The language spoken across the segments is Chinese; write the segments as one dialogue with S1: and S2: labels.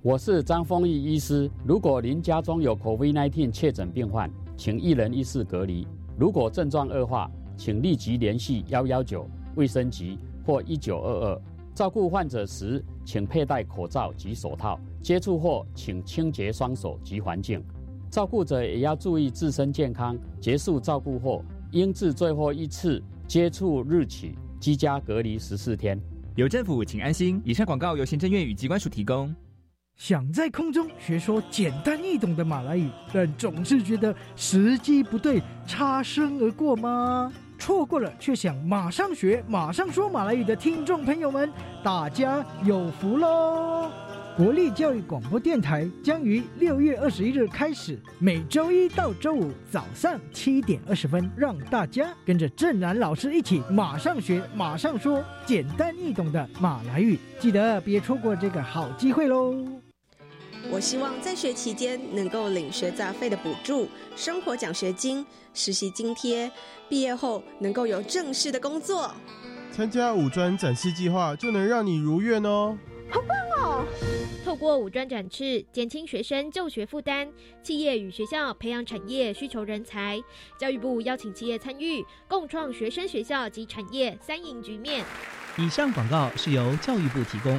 S1: 我是张丰毅医师。如果您家中有 COVID-19 确诊病患，请一人一室隔离。如果症状恶化，请立即联系幺幺九卫生局或一九二二。照顾患者时，请佩戴口罩及手套。接触后，请清洁双手及环境。照顾者也要注意自身健康。结束照顾后，应自最后一次接触日起居家隔离十四天。
S2: 有政府，请安心。以上广告由行政院与机关署提供。
S3: 想在空中学说简单易懂的马来语，但总是觉得时机不对，擦身而过吗？错过了却想马上学、马上说马来语的听众朋友们，大家有福喽！国立教育广播电台将于六月二十一日开始，每周一到周五早上七点二十分，让大家跟着郑南老师一起马上学、马上说简单易懂的马来语，记得别错过这个好机会喽！
S4: 我希望在学期间能够领学杂费的补助、生活奖学金、实习津贴，毕业后能够有正式的工作。
S5: 参加五专展示计划就能让你如愿哦！
S6: 好棒哦！透过五专展翅，减轻学生就学负担，企业与学校培养产业需求人才。教育部邀请企业参与，共创学生、学校及产业三赢局面。
S7: 以上广告是由教育部提供。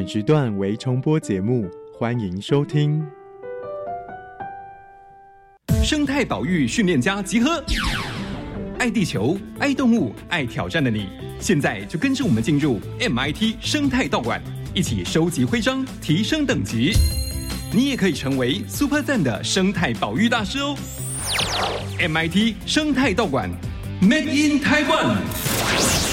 S8: 本时段为重播节目，欢迎收听。
S9: 生态保育训练家集合，爱地球、爱动物、爱挑战的你，现在就跟着我们进入 MIT 生态道馆，一起收集徽章，提升等级。你也可以成为 Super 赞的生态保育大师哦！MIT 生态道馆，Made in Taiwan。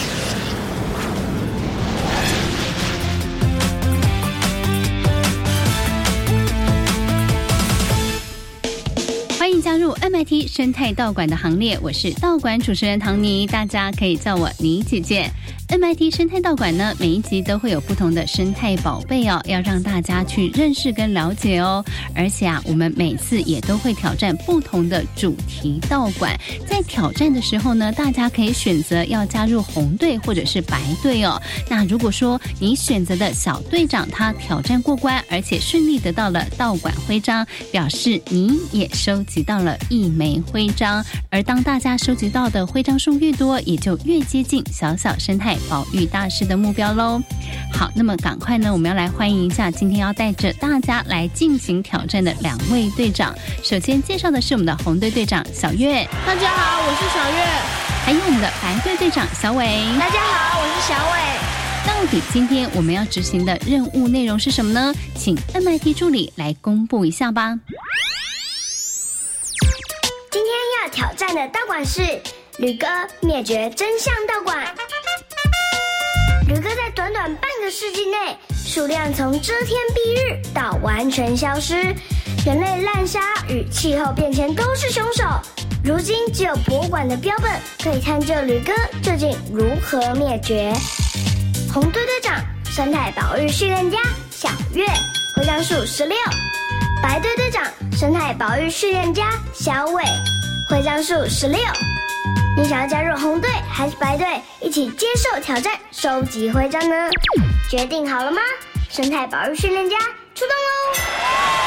S10: 代替生态道馆的行列，我是道馆主持人唐尼，大家可以叫我妮姐姐。MIT 生态道馆呢，每一集都会有不同的生态宝贝哦，要让大家去认识跟了解哦。而且啊，我们每次也都会挑战不同的主题道馆，在挑战的时候呢，大家可以选择要加入红队或者是白队哦。那如果说你选择的小队长他挑战过关，而且顺利得到了道馆徽章，表示你也收集到了一枚徽章。而当大家收集到的徽章数越多，也就越接近小小生态。保育大师的目标喽。好，那么赶快呢，我们要来欢迎一下今天要带着大家来进行挑战的两位队长。首先介绍的是我们的红队队长小月，
S11: 大家好，我是小月。
S10: 还有我们的白队队长小伟，
S11: 大家好，我是小伟。
S10: 到底今天我们要执行的任务内容是什么呢？请 MIT 助理来公布一下吧。
S11: 今天要挑战的道馆是吕哥灭绝真相道馆。半个世纪内，数量从遮天蔽日到完全消失，人类滥杀与气候变迁都是凶手。如今只有博物馆的标本可以探究吕哥究竟如何灭绝。红队队长生态保育训练家小月，徽章数十六；白队队长生态保育训练家小伟，徽章数十六。你想要加入红队还是白队，一起接受挑战，收集徽章呢？决定好了吗？生态保育训练家出动喽！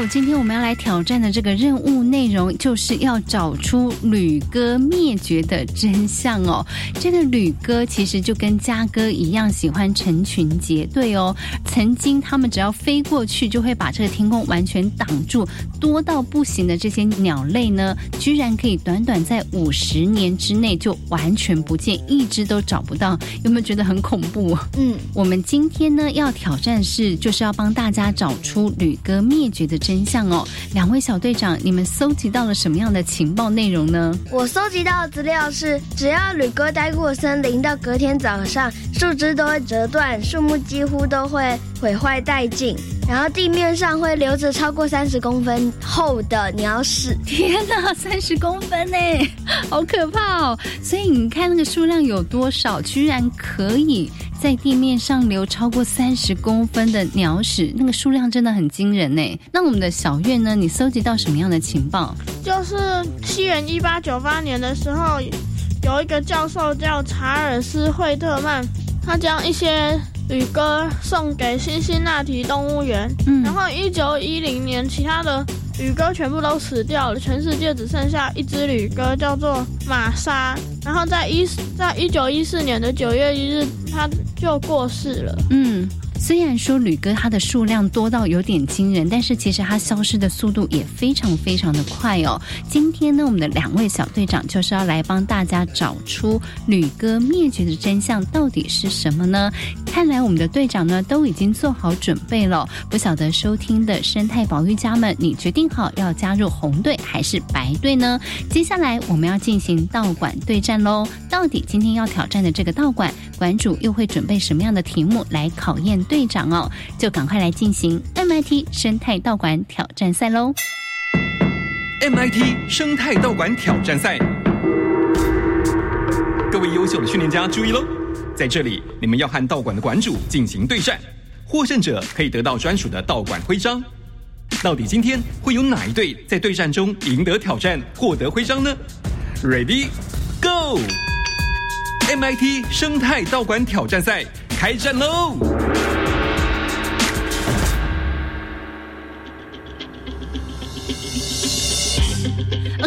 S10: 好，今天我们要来挑战的这个任务内容，就是要找出吕哥灭绝的真相哦。这个吕哥其实就跟嘉哥一样，喜欢成群结队哦。曾经他们只要飞过去，就会把这个天空完全挡住，多到不行的这些鸟类呢，居然可以短短在五十年之内就完全不见，一只都找不到。有没有觉得很恐怖？
S11: 嗯，
S10: 我们今天呢要挑战是，就是要帮大家找出吕哥灭绝的真。真相哦。两位小队长，你们搜集到了什么样的情报内容呢？
S11: 我搜集到的资料是，只要旅哥待过森林，到隔天早上，树枝都会折断，树木几乎都会毁坏殆尽。然后地面上会留着超过三十公分厚的鸟屎，
S10: 天哪，三十公分呢，好可怕哦！所以你看那个数量有多少，居然可以在地面上留超过三十公分的鸟屎，那个数量真的很惊人呢。那我们的小月呢？你搜集到什么样的情报？
S12: 就是西元一八九八年的时候，有一个教授叫查尔斯惠特曼，他将一些。旅鸽送给辛辛那提动物园，然后一九一零年，其他的旅鸽全部都死掉了，全世界只剩下一只旅鸽，叫做玛莎。然后在一在一九一四年的九月一日，它就过世了。
S10: 嗯。虽然说旅鸽它的数量多到有点惊人，但是其实它消失的速度也非常非常的快哦。今天呢，我们的两位小队长就是要来帮大家找出旅鸽灭绝的真相到底是什么呢？看来我们的队长呢都已经做好准备了。不晓得收听的生态保育家们，你决定好要加入红队还是白队呢？接下来我们要进行道馆对战喽。到底今天要挑战的这个道馆馆主又会准备什么样的题目来考验？队长哦，就赶快来进行 MIT 生态道馆挑战赛喽
S9: ！MIT 生态道馆挑战赛，各位优秀的训练家注意喽，在这里你们要和道馆的馆主进行对战，获胜者可以得到专属的道馆徽章。到底今天会有哪一队在对战中赢得挑战，获得徽章呢？Ready Go！MIT 生态道馆挑战赛。开战喽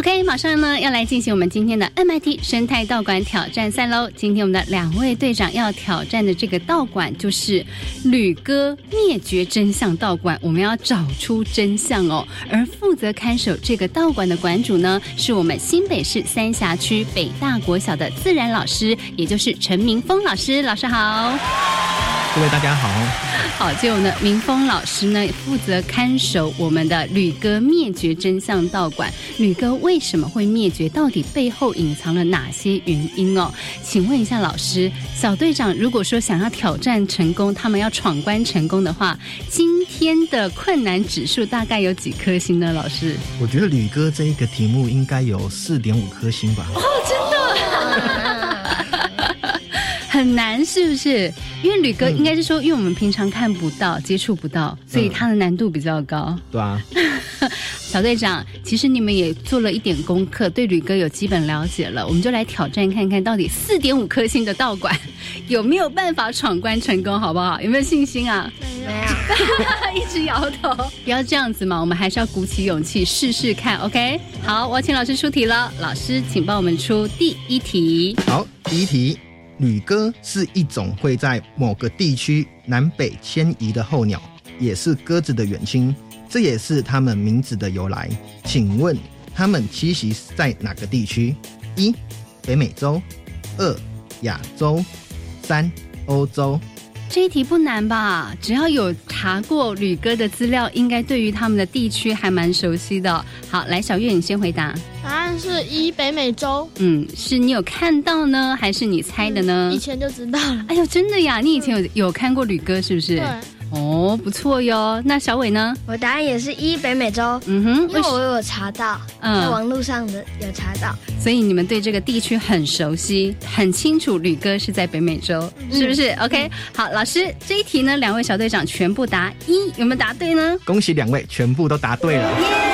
S10: ！OK，马上呢要来进行我们今天的 MIT 生态道馆挑战赛喽。今天我们的两位队长要挑战的这个道馆就是吕哥灭绝真相道馆，我们要找出真相哦。而负责看守这个道馆的馆主呢，是我们新北市三峡区北大国小的自然老师，也就是陈明峰老师。老师好，
S13: 各位大家好。
S10: 好，就呢，明峰老师呢负责看守我们的吕哥灭绝真相道馆。吕哥为什么会灭绝？到底背后隐藏了哪些原因哦？请问一下老师，小队长，如果说想要挑战成功，他们要闯关成功的话，今天的困难指数大概有几颗星呢？老师，
S13: 我觉得吕哥这一个题目应该有四点五颗星吧。
S10: 哦，真的。很难是不是？因为吕哥应该是说，因为我们平常看不到、接触不到，所以它的难度比较高。
S13: 对啊，
S10: 小队长，其实你们也做了一点功课，对吕哥有基本了解了。我们就来挑战看看到底四点五颗星的道馆有没有办法闯关成功，好不好？有没有信心啊？
S11: 没有，
S10: 一直摇头。不要这样子嘛，我们还是要鼓起勇气试试看。OK，好，我要请老师出题了。老师，请帮我们出第一题。
S13: 好，第一题。旅鸽是一种会在某个地区南北迁移的候鸟，也是鸽子的远亲，这也是它们名字的由来。请问它们栖息在哪个地区？一、北美洲；二、亚洲；三、欧洲。
S10: 这一题不难吧？只要有查过旅哥的资料，应该对于他们的地区还蛮熟悉的。好，来小月，你先回答。
S12: 答案是一北美洲。
S10: 嗯，是你有看到呢，还是你猜的呢？
S12: 以前就知道了。
S10: 哎呦，真的呀！你以前有有看过吕哥是不是？
S12: 对。
S10: 哦，不错哟。那小伟呢？
S11: 我答案也是一北美洲。
S10: 嗯哼，
S11: 因为我有查到，在网络上的有查到，
S10: 所以你们对这个地区很熟悉，很清楚。吕哥是在北美洲，是不是？OK，好，老师这一题呢，两位小队长全部答一，有没有答对呢？
S13: 恭喜两位，全部都答对了。耶！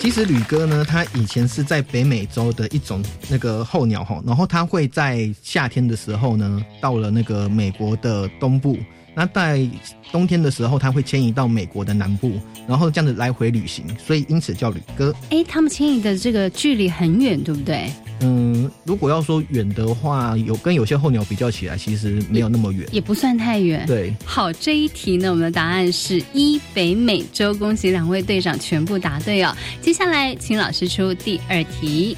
S13: 其实吕哥呢，它以前是在北美洲的一种那个候鸟哈，然后它会在夏天的时候呢，到了那个美国的东部。那在冬天的时候，它会迁移到美国的南部，然后这样子来回旅行，所以因此叫旅鸽。
S10: 哎，他们迁移的这个距离很远，对不对？
S13: 嗯，如果要说远的话，有跟有些候鸟比较起来，其实没有那么远，
S10: 也不算太远。
S13: 对，
S10: 好，这一题呢，我们的答案是一北美洲。恭喜两位队长全部答对哦。接下来，请老师出第二题。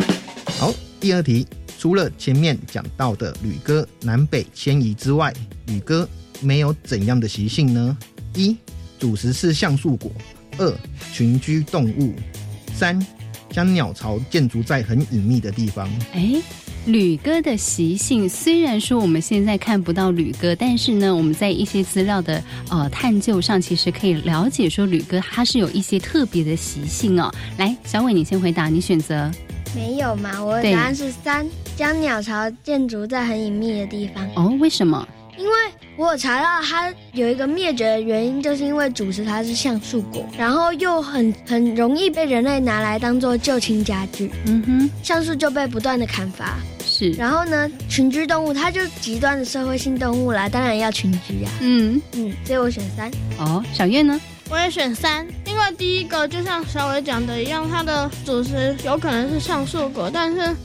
S13: 好，第二题，除了前面讲到的旅鸽南北迁移之外，旅鸽。没有怎样的习性呢？一，主食是橡树果，二、群居动物；三、将鸟巢建筑在很隐秘的地方。
S10: 哎。旅哥的习性虽然说我们现在看不到旅哥，但是呢，我们在一些资料的呃探究上，其实可以了解说旅哥他是有一些特别的习性哦。来，小伟，你先回答，你选择
S11: 没有嘛？我的答案是三，将鸟巢建筑在很隐秘的地方。
S10: 哦，为什么？
S11: 我有查到它有一个灭绝的原因，就是因为主食它是橡树果，然后又很很容易被人类拿来当做旧轻家具。
S10: 嗯哼，
S11: 橡树就被不断的砍伐。
S10: 是，
S11: 然后呢，群居动物它就极端的社会性动物啦，当然要群居啊。
S10: 嗯
S11: 嗯，所以我选三。
S10: 哦，小月呢？
S12: 我也选三，因为第一个就像小伟讲的一样，它的主食有可能是橡树果，但是。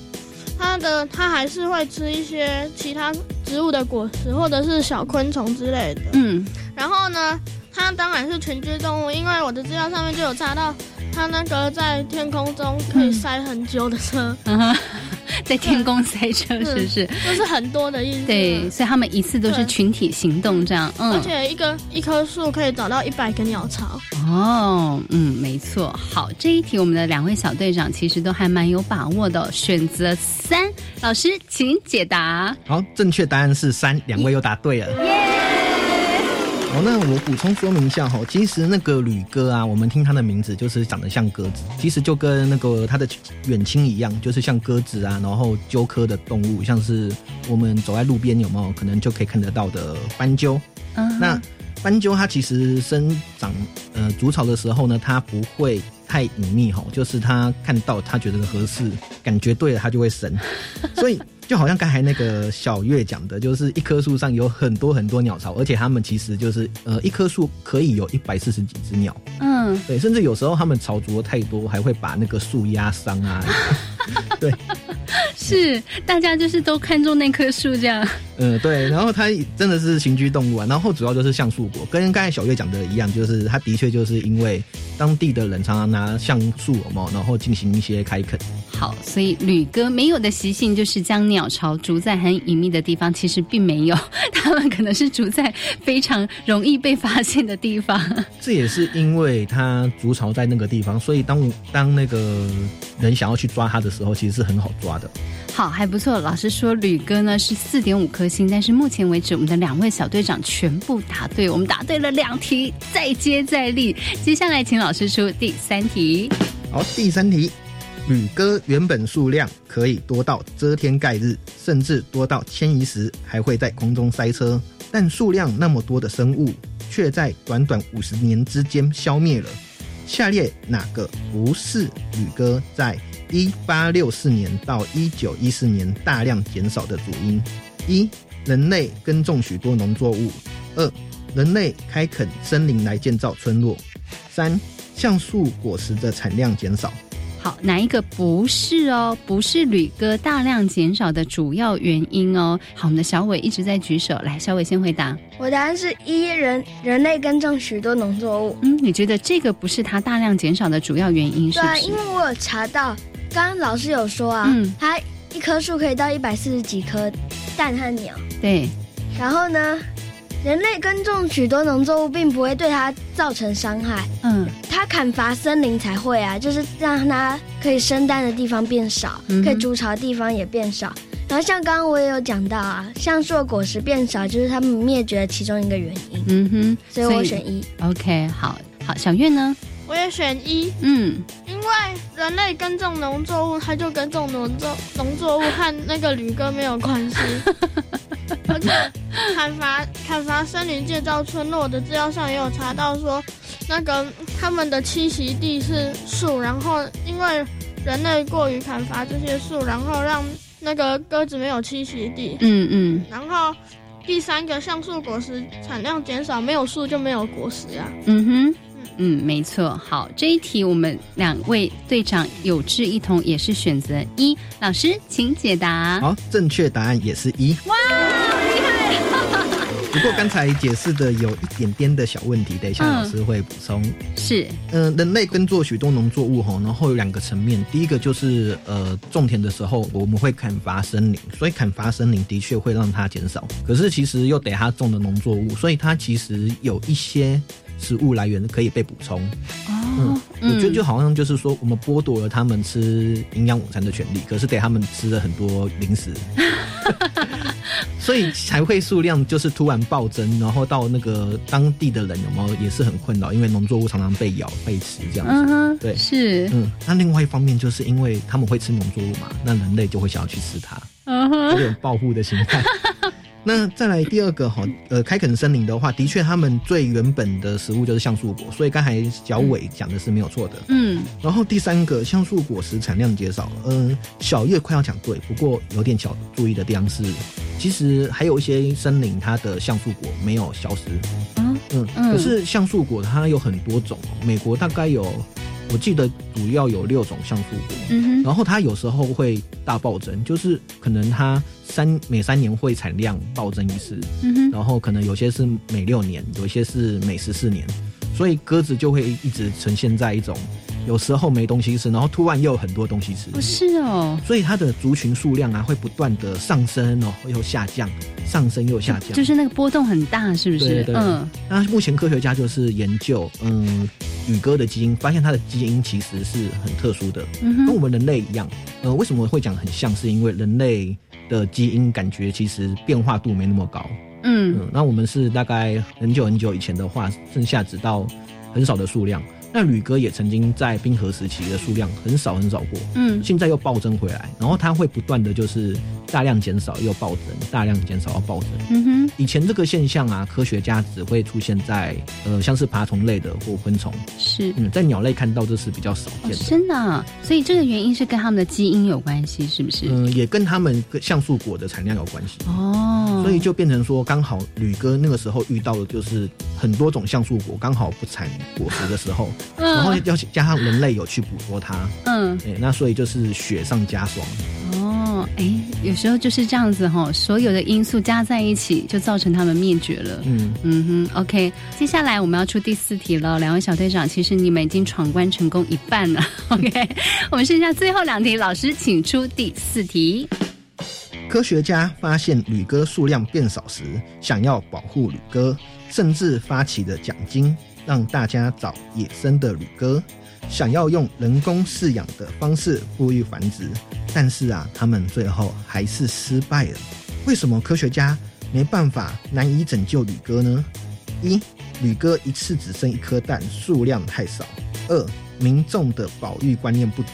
S12: 它的它还是会吃一些其他植物的果实或者是小昆虫之类的。
S10: 嗯，
S12: 然后呢，它当然是群居动物，因为我的资料上面就有查到，它那个在天空中可以塞很久的车。
S10: 在天宫塞车是不是？
S12: 都是很多的意思。
S10: 对，所以他们一次都是群体行动这样。嗯，
S12: 而且一个一棵树可以找到一百个鸟巢。
S10: 哦，嗯，没错。好，这一题我们的两位小队长其实都还蛮有把握的，选择三。老师，请解答。
S13: 好，正确答案是三，两位又答对了。哦，那我补充说明一下哈，其实那个旅鸽啊，我们听它的名字就是长得像鸽子，其实就跟那个它的远亲一样，就是像鸽子啊，然后鸠科的动物，像是我们走在路边有没有可能就可以看得到的斑鸠。
S10: 嗯，
S13: 那斑鸠它其实生长呃筑巢的时候呢，它不会太隐秘哈，就是它看到它觉得合适，感觉对了，它就会生，所以。就好像刚才那个小月讲的，就是一棵树上有很多很多鸟巢，而且它们其实就是呃一棵树可以有一百四十几只鸟。
S10: 嗯，
S13: 对，甚至有时候它们巢筑的太多，还会把那个树压伤啊。对，
S10: 是大家就是都看中那棵树这样。
S13: 嗯，对，然后它真的是群居动物啊，然后主要就是橡树果，跟刚才小月讲的一样，就是它的确就是因为当地的人常常拿橡树嘛，然后进行一些开垦。
S10: 好，所以吕哥没有的习性就是将鸟巢住在很隐秘的地方，其实并没有，它们可能是住在非常容易被发现的地方。
S13: 这也是因为它筑巢在那个地方，所以当当那个人想要去抓它的时候，其实是很好抓的。
S10: 好，还不错。老师说吕哥呢是四点五颗星，但是目前为止我们的两位小队长全部答对，我们答对了两题，再接再厉。接下来请老师出第三题。
S13: 好，第三题。吕哥原本数量可以多到遮天盖日，甚至多到迁移时还会在空中塞车，但数量那么多的生物，却在短短五十年之间消灭了。下列哪个不是宇哥在一八六四年到一九一四年大量减少的主因？一、人类耕种许多农作物；二、人类开垦森林来建造村落；三、橡树果实的产量减少。
S10: 好，哪一个不是哦？不是旅哥大量减少的主要原因哦。好，我们的小伟一直在举手，来，小伟先回答。
S11: 我答案是一人人类耕种许多农作物。
S10: 嗯，你觉得这个不是它大量减少的主要原因？是
S11: 对，因为我有查到，刚刚老师有说啊，嗯，它一棵树可以到一百四十几颗蛋和鸟。
S10: 对，
S11: 然后呢？人类耕种许多农作物，并不会对它造成伤害。
S10: 嗯，
S11: 它砍伐森林才会啊，就是让它可以生蛋的地方变少，可以筑巢的地方也变少。然后像刚刚我也有讲到啊，橡树的果实变少，就是它们灭绝的其中一个原因。
S10: 嗯哼，
S11: 所以我选一。
S10: OK，好好，小月呢？
S12: 我也选一。
S10: 嗯，
S12: 因为人类耕种农作物，它就耕种农作农作物和那个旅哥没有关系。而且砍伐砍伐森林建造村落的资料上也有查到说，那个他们的栖息地是树，然后因为人类过于砍伐这些树，然后让那个鸽子没有栖息地。
S10: 嗯嗯。
S12: 然后第三个橡树果实产量减少，没有树就没有果实啊。
S10: 嗯哼。嗯，没错。好，这一题我们两位队长有志一同，也是选择一。老师，请解答。
S13: 好，正确答案也是一。
S10: 哇，厉害！
S13: 不过刚才解释的有一点点的小问题，等一下老师会补充。
S10: 是，
S13: 嗯，人类耕作许多农作物哈，然后有两个层面。第一个就是呃，种田的时候我们会砍伐森林，所以砍伐森林的确会让它减少。可是其实又得它种的农作物，所以它其实有一些。食物来源可以被补充。
S10: 哦，
S13: 我觉得就好像就是说，我们剥夺了他们吃营养午餐的权利，可是给他们吃了很多零食，所以才会数量就是突然暴增，然后到那个当地的人有没有也是很困扰，因为农作物常常被咬被吃这样子。
S10: 嗯，
S13: 对，
S10: 是，
S13: 嗯，那另外一方面就是因为他们会吃农作物嘛，那人类就会想要去吃它，
S10: 嗯
S13: 有点报复的心态。那再来第二个哈，呃，开垦森林的话，的确他们最原本的食物就是橡树果，所以刚才小伟讲的是没有错的。
S10: 嗯，
S13: 然后第三个，橡树果实产量减少，嗯，小叶快要讲对，不过有点小注意的地方是，其实还有一些森林它的橡树果没有消失。
S10: 嗯
S13: 嗯，可是橡树果它有很多种，美国大概有。我记得主要有六种像素果，
S10: 嗯哼，
S13: 然后它有时候会大暴增，就是可能它三每三年会产量暴增一次，
S10: 嗯哼，
S13: 然后可能有些是每六年，有些是每十四年，所以鸽子就会一直呈现在一种有时候没东西吃，然后突然又有很多东西吃，
S10: 不是哦，
S13: 所以它的族群数量啊会不断的上升哦，又下降，上升又下降，
S10: 就是那个波动很大，是不是？
S13: 对对，
S10: 嗯，
S13: 那目前科学家就是研究，嗯，羽鸽的基因，发现它的基因其实是很特殊的，
S10: 嗯
S13: 跟我们人类一样。呃，为什么会讲很像？是因为人类的基因感觉其实变化度没那么高。
S10: 嗯
S13: 嗯，那我们是大概很久很久以前的话，剩下只到很少的数量。那宇哥也曾经在冰河时期的数量很少很少过，
S10: 嗯
S13: 现在又暴增回来，然后它会不断的就是大量减少又暴增，大量减少又暴增。
S10: 嗯哼，
S13: 以前这个现象啊，科学家只会出现在呃像是爬虫类的或昆虫，
S10: 是，
S13: 嗯，在鸟类看到这是比较少见的。
S10: 真的啊，所以这个原因是跟他们的基因有关系，是不是？
S13: 嗯，也跟他们跟橡树果的产量有关系。
S10: 哦，
S13: 所以就变成说，刚好吕哥那个时候遇到的就是很多种橡树果刚好不产果实的时候，
S10: 嗯
S13: 然后要加上人类有去捕捉它，
S10: 嗯，
S13: 哎、那所以就是雪上加霜。
S10: 哦，哎，有时候就是这样子哈、所有的因素加在一起，就造成他们灭绝了。
S13: 嗯
S10: 嗯哼，OK，接下来我们要出第四题了。两位小队长，其实你们已经闯关成功一半了。OK，我们剩下最后两题，老师请出第四题。
S13: 科学家发现旅鸽数量变少时，想要保护旅鸽，甚至发起了奖金，让大家找野生的旅鸽，想要用人工饲养的方式呼吁繁殖。但是啊，他们最后还是失败了。为什么科学家没办法难以拯救旅哥呢？一，旅哥一次只生一颗蛋，数量太少；二，民众的保育观念不足；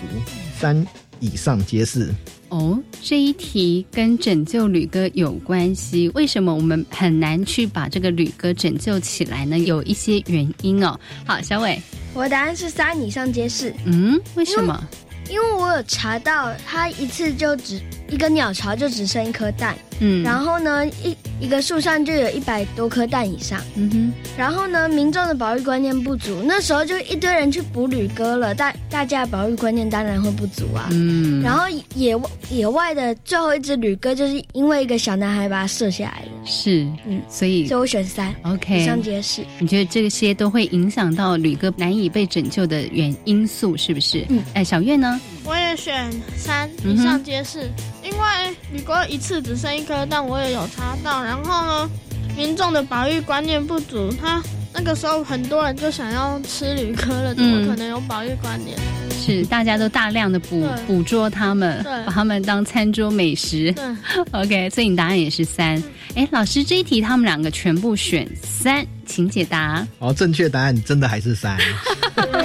S13: 三，以上皆是。
S10: 哦，这一题跟拯救吕哥有关系。为什么我们很难去把这个吕哥拯救起来呢？有一些原因哦。好，小伟，
S14: 我的答案是三，以上皆是。
S10: 嗯，为什么？
S14: 因为我有查到，它一次就只一个鸟巢就只剩一颗蛋，
S10: 嗯
S14: 然后呢，一一个树上就有一百多颗蛋以上，
S10: 嗯哼，
S14: 然后呢，民众的保育观念不足，那时候就一堆人去捕旅鸽了，大大家的保育观念当然会不足啊。
S10: 嗯，
S14: 然后野外野外的最后一只旅鸽，就是因为一个小男孩把它射下来的。
S10: 是，
S14: 嗯，
S10: 所以
S14: 所以我选三。
S10: OK，
S14: 以上皆是。
S10: 你觉得这些都会影响到旅鸽难以被拯救的原因素，是不是？嗯，哎，小月呢？
S12: 我也选三，以上皆是。因为旅鸽一次只剩一颗蛋，我也有查到。然后呢，民众的保育观念不足，他那个时候很多人就想要吃旅鸽了，怎么
S10: 嗯
S12: 可能有保育观念？
S10: 是大家都大量的捕捕捉它们，把它们当餐桌美食。
S12: 对
S10: OK，所以你答案也是三。哎，老师这一题他们两个全部选三，请解答。
S13: 哦，正确答案真的还是三。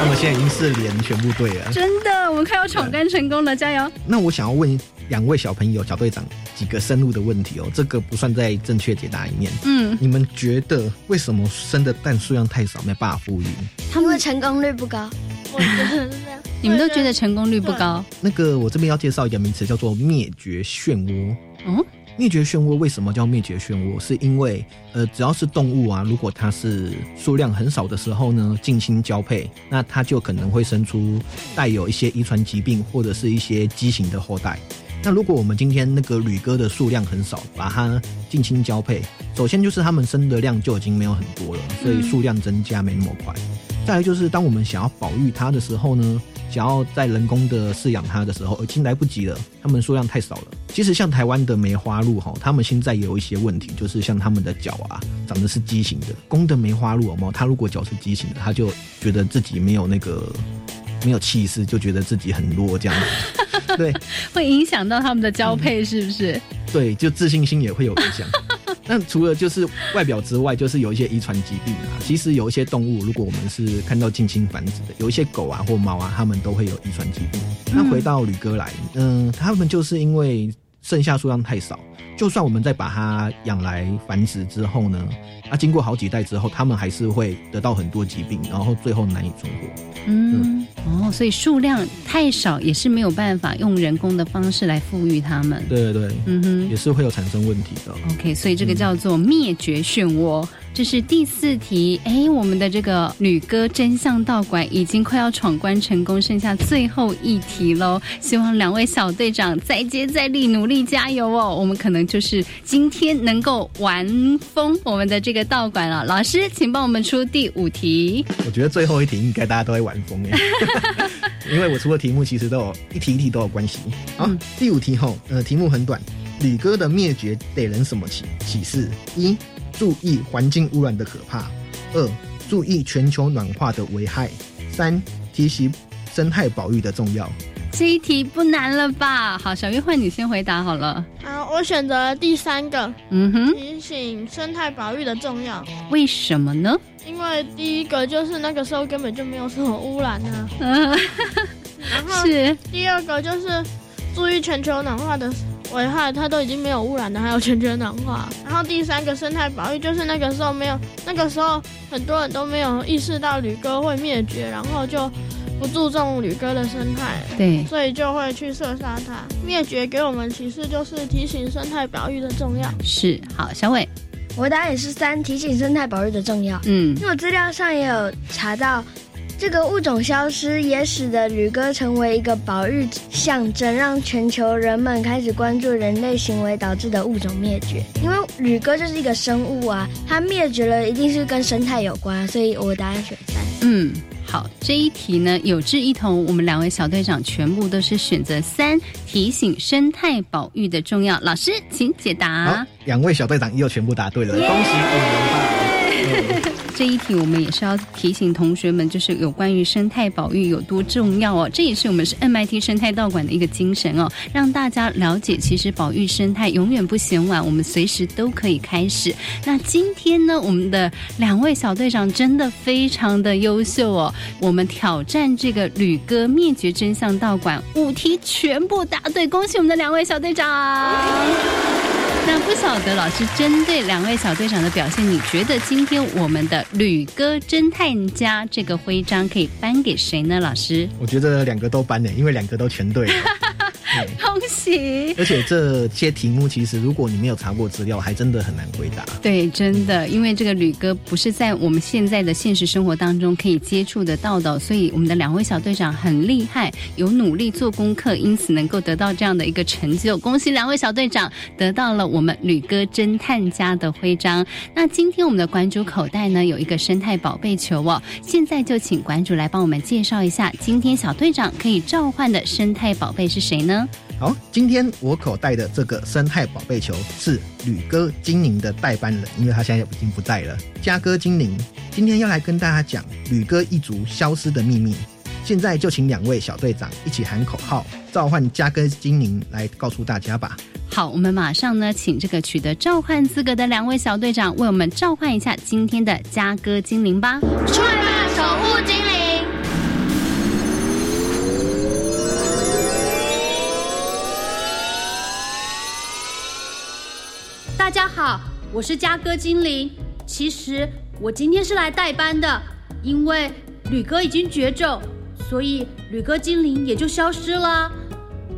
S13: 那么现在已经是连全部对了。
S10: 真的，我们快要闯关成功了，加油！
S13: 那我想要问两位小朋友小队长几个深入的问题哦，这个不算在正确解答里面。
S10: 嗯，
S13: 你们觉得为什么生的蛋数量太少，没办法孵育？
S14: 他们的成功率不高。
S12: 我觉得是这样。
S10: 你们都觉得成功率不高？
S13: 那个我这边要介绍一个名词，叫做灭绝漩涡。
S10: 哦，
S13: 灭绝漩涡为什么叫灭绝漩涡？是因为呃，只要是动物啊，如果它是数量很少的时候呢，近亲交配，那它就可能会生出带有一些遗传疾病或者是一些畸形的后代。那如果我们今天那个旅鸽的数量很少，把它近亲交配，首先就是它们生的量就已经没有很多了，所以数量增加没那么快。再来就是当我们想要保育它的时候呢，想要在人工的饲养它的时候，已经来不及了，它们数量太少了。其实像台湾的梅花鹿哈，它们现在也有一些问题，就是像它们的脚啊，长得是畸形的。公的梅花鹿哦，它如果脚是畸形的，它就觉得自己没有那个 没有气势，就觉得自己很弱这样子。对，
S10: 会影响到它们的交配，是不是？
S13: 对，就自信心也会有影响。那除了就是外表之外，就是有一些遗传疾病啊。其实有一些动物，如果我们是看到近亲繁殖的，有一些狗啊或猫啊，它们都会有遗传疾病。那回到吕哥来，嗯，他们就是因为剩下数量太少，就算我们再把它养来繁殖之后呢，那经过好几代之后，它们还是会得到很多疾病，然后最后难以存活。
S10: 嗯，哦，所以数量太少也是没有办法用人工的方式来富裕它们。
S13: 对对对，
S10: 嗯哼，
S13: 也是会有产生问题的。
S10: OK，所以这个叫做灭绝漩涡。这是第四题，哎，我们的这个旅哥真相道馆已经快要闯关成功，剩下最后一题喽。希望两位小队长再接再厉，努力加油哦！我们可能就是今天能够玩疯我们的这个道馆了。老师，请帮我们出第五题。
S13: 我觉得最后一题应该大家都会玩疯哎，因为我出的题目其实都有一题一题都有关系。好，第五题后，呃，题目很短，吕哥的灭绝给人什么启启示？一注意环境污染的可怕；二，注意全球暖化的危害；三，提醒生态保育的重要。
S10: 这一题不难了吧？好，小约换你先回答好了。
S12: 好，我选择第三个，
S10: 嗯哼，
S12: 提醒生态保育的重要。
S10: 为什么呢？
S12: 因为第一个就是那个时候根本就没有什么污染啊，
S10: 嗯，
S12: 然后
S10: 是
S12: 第二个就是注意全球暖化的危害，它都已经没有污染了，还有全球暖化。然后第三个生态保育就是那个时候没有，那个时候很多人都没有意识到旅哥会灭绝，然后就不注重旅哥的生态，
S10: 对
S12: 所以就会去射杀它。灭绝给我们启示就是提醒生态保育的重要。
S10: 是好，小伟，
S14: 我的答案也是三，提醒生态保育的重要。
S10: 嗯
S14: 因为我资料上也有查到，这个物种消失也使得旅哥成为一个保育象征，让全球人们开始关注人类行为导致的物种灭绝。因为旅哥就是一个生物啊，它灭绝了一定是跟生态有关，所以我答案选三。
S10: 嗯，好，这一题呢有志一同，我们两位小队长全部都是选择三，提醒生态保育的重要。老师，请解
S13: 好
S10: 答。，
S13: 两位小队长又全部答对了，恭喜你们吧！
S10: 这一题我们也是要提醒同学们，就是有关于生态保育有多重要哦。这也是我们是 MIT 生态道馆的一个精神哦，让大家了解，其实保育生态永远不嫌晚，我们随时都可以开始。那今天呢，我们的两位小队长真的非常的优秀哦，我们挑战这个旅哥灭绝真相道馆五题全部答对，恭喜我们的两位小队长。那不晓得老师针对两位小队长的表现，你觉得今天我们的旅哥侦探家这个徽章可以颁给谁呢？老师，
S13: 我觉得两个都颁呢，因为两个都全对了。
S10: 恭喜！
S13: 而且这些题目其实如果你没有查过资料，还真的很难回答。
S10: 对，真的，因为这个吕哥不是在我们现在的现实生活当中可以接触得到的，所以我们的两位小队长很厉害，有努力做功课，因此能够得到这样的一个成就。恭喜两位小队长得到了我们吕哥侦探家的徽章。那今天我们的馆主口袋呢有一个生态宝贝球哦，现在就请馆主来帮我们介绍一下，今天小队长可以召唤的生态宝贝是谁呢？
S13: 好，今天我口袋的这个生态宝贝球是吕哥精灵的代班人，因为他现在已经不在了。嘉哥精灵今天要来跟大家讲吕哥一族消失的秘密。现在就请两位小队长一起喊口号，召唤嘉哥精灵来告诉大家吧。
S10: 好，我们马上呢，请这个取得召唤资格的两位小队长为我们召唤一下今天的嘉哥精灵吧。
S11: 出来吧，守护精灵！
S15: 大家好，我是嘉哥精灵。其实我今天是来代班的，因为吕哥已经绝种，所以吕哥精灵也就消失了。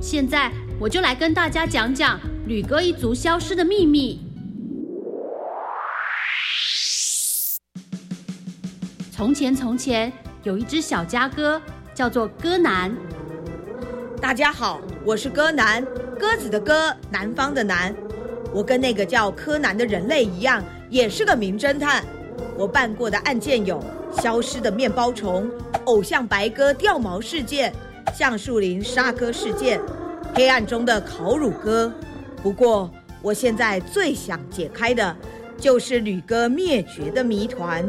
S15: 现在我就来跟大家讲讲吕哥一族消失的秘密。从前，从前有一只小家哥，叫做哥南。
S16: 大家好，我是柯南，鸽子的鸽，南方的南。我跟那个叫柯南的人类一样，也是个名侦探。我办过的案件有消失的面包虫、偶像白鸽掉毛事件、橡树林杀鸽事件、黑暗中的烤乳鸽。不过，我现在最想解开的，就是吕哥灭绝的谜团。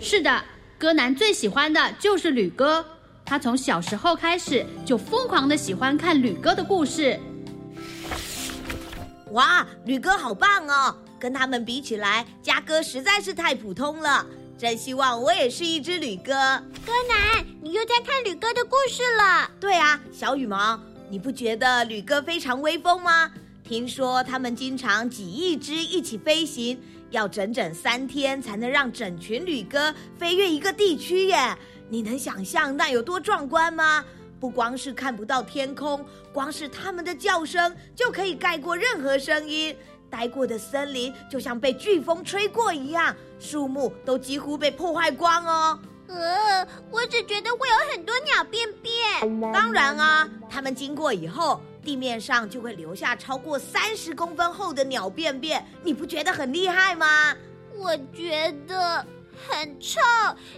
S15: 是的，柯南最喜欢的就是吕哥。他从小时候开始就疯狂的喜欢看吕哥的故事。
S16: 哇，吕哥好棒哦！跟他们比起来，嘉哥实在是太普通了。真希望我也是一只吕哥。
S17: 柯南，你又在看吕哥的故事了？
S16: 对啊，小羽毛，你不觉得吕哥非常威风吗？听说他们经常几亿只一起飞行，要整整三天才能让整群吕哥飞越一个地区耶！你能想象那有多壮观吗？不光是看不到天空，光是它们的叫声就可以盖过任何声音。待过的森林就像被飓风吹过一样，树木都几乎被破坏光哦。
S17: 呃，我只觉得会有很多鸟便便。
S16: 当然啊，它们经过以后，地面上就会留下超过三十公分厚的鸟便便。你不觉得很厉害吗？
S17: 我觉得很臭，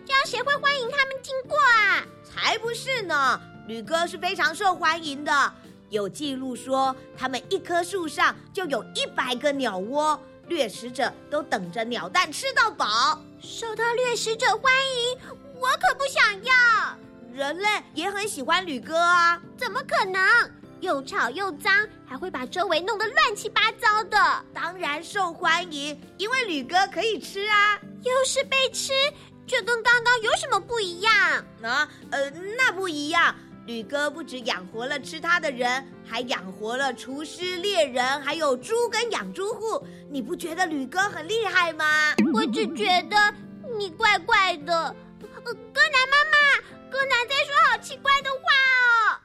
S17: 这样谁会欢迎他们经过啊？
S16: 才不是呢！吕哥是非常受欢迎的，有记录说他们一棵树上就有一百个鸟窝，掠食者都等着鸟蛋吃到饱。
S17: 受到掠食者欢迎，我可不想要。
S16: 人类也很喜欢吕哥啊，
S17: 怎么可能？又吵又脏，还会把周围弄得乱七八糟的。
S16: 当然受欢迎，因为吕哥可以吃啊。
S17: 又是被吃，这跟刚刚有什么不一样？
S16: 啊，呃，那不一样。吕哥不止养活了吃他的人，还养活了厨师、猎人，还有猪跟养猪户。你不觉得吕哥很厉害吗？
S17: 我只觉得你怪怪的。戈南妈妈，戈南在说好奇怪的话哦。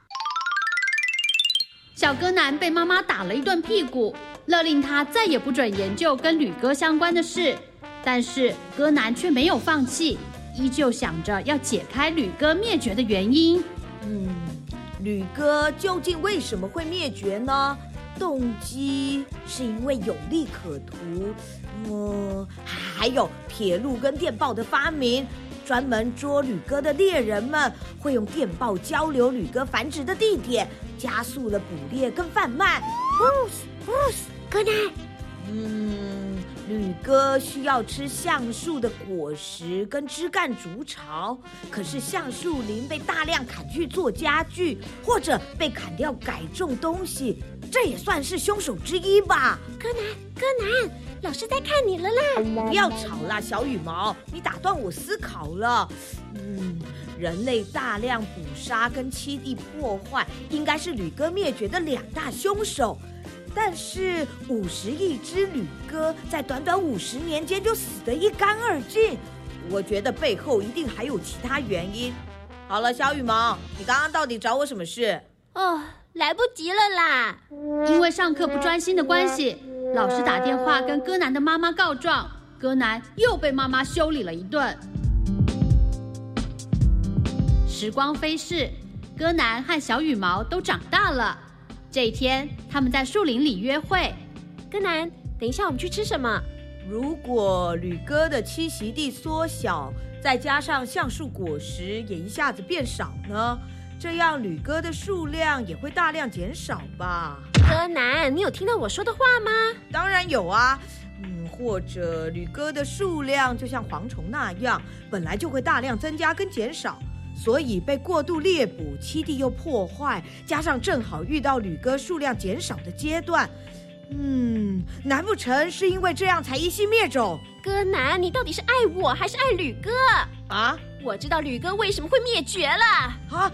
S15: 小戈南被妈妈打了一顿屁股，勒令他再也不准研究跟吕哥相关的事。但是戈南却没有放弃，依旧想着要解开吕哥灭绝的原因。
S16: 嗯，吕哥究竟为什么会灭绝呢？动机是因为有利可图，嗯，还有铁路跟电报的发明。专门捉吕哥的猎人们会用电报交流吕哥繁殖的地点，加速了捕猎跟贩卖。
S17: Bruce，Bruce，柯南，
S16: 嗯，吕哥需要吃橡树的果实跟枝干筑巢，可是橡树林被大量砍去做家具，或者被砍掉改种东西，这也算是凶手之一吧？
S17: 柯南，柯南。老师在看你了啦！
S16: 不要吵啦，小羽毛，你打断我思考了。嗯，人类大量捕杀跟栖地破坏，应该是吕哥灭绝的两大凶手。但是五十亿只吕哥在短短五十年间就死得一干二净，我觉得背后一定还有其他原因。好了，小羽毛，你刚刚到底找我什么事？
S17: 哦，来不及了啦！
S15: 因为上课不专心的关系。老师打电话跟戈南的妈妈告状，戈南又被妈妈修理了一顿。时光飞逝，戈南和小羽毛都长大了。这一天，他们在树林里约会。
S6: 柯南，等一下我们去吃什么？
S16: 如果吕哥的栖息地缩小，再加上橡树果实也一下子变少呢？这样吕哥的数量也会大量减少吧？
S6: 柯南，你有听到我说的话吗？
S16: 当然有啊，嗯，或者吕哥的数量就像蝗虫那样，本来就会大量增加跟减少，所以被过度猎捕，栖地又破坏，加上正好遇到吕哥数量减少的阶段，嗯，难不成是因为这样才一夕灭种？
S6: 哥南，你到底是爱我还是爱吕哥
S16: 啊？
S6: 我知道吕哥为什么会灭绝了
S16: 啊？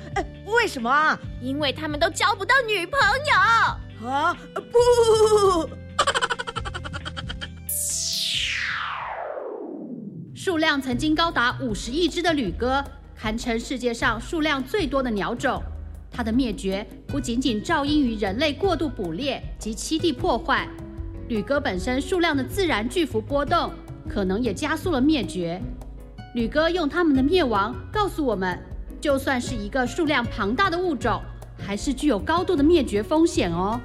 S16: 为什么啊？
S6: 因为他们都交不到女朋友。
S16: 啊不！
S15: 数量曾经高达五十亿只的吕哥，堪称世界上数量最多的鸟种。它的灭绝不仅仅肇因于人类过度捕猎及栖地破坏，吕哥本身数量的自然巨幅波动，可能也加速了灭绝。吕哥用他们的灭亡告诉我们，就算是一个数量庞大的物种。还是具有高度的灭绝风险哦。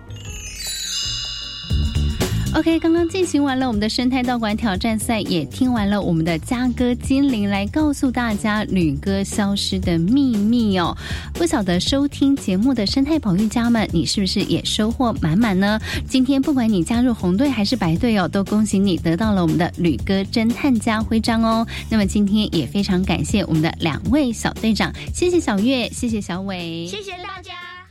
S10: OK，刚刚进行完了我们的生态道馆挑战赛，也听完了我们的嘉哥精灵来告诉大家旅哥消失的秘密哦。不晓得收听节目的生态保育家们，你是不是也收获满满呢？今天不管你加入红队还是白队哦，都恭喜你得到了我们的旅哥侦探家徽章哦。那么今天也非常感谢我们的两位小队长，谢谢小月，谢谢小伟，
S17: 谢谢大家。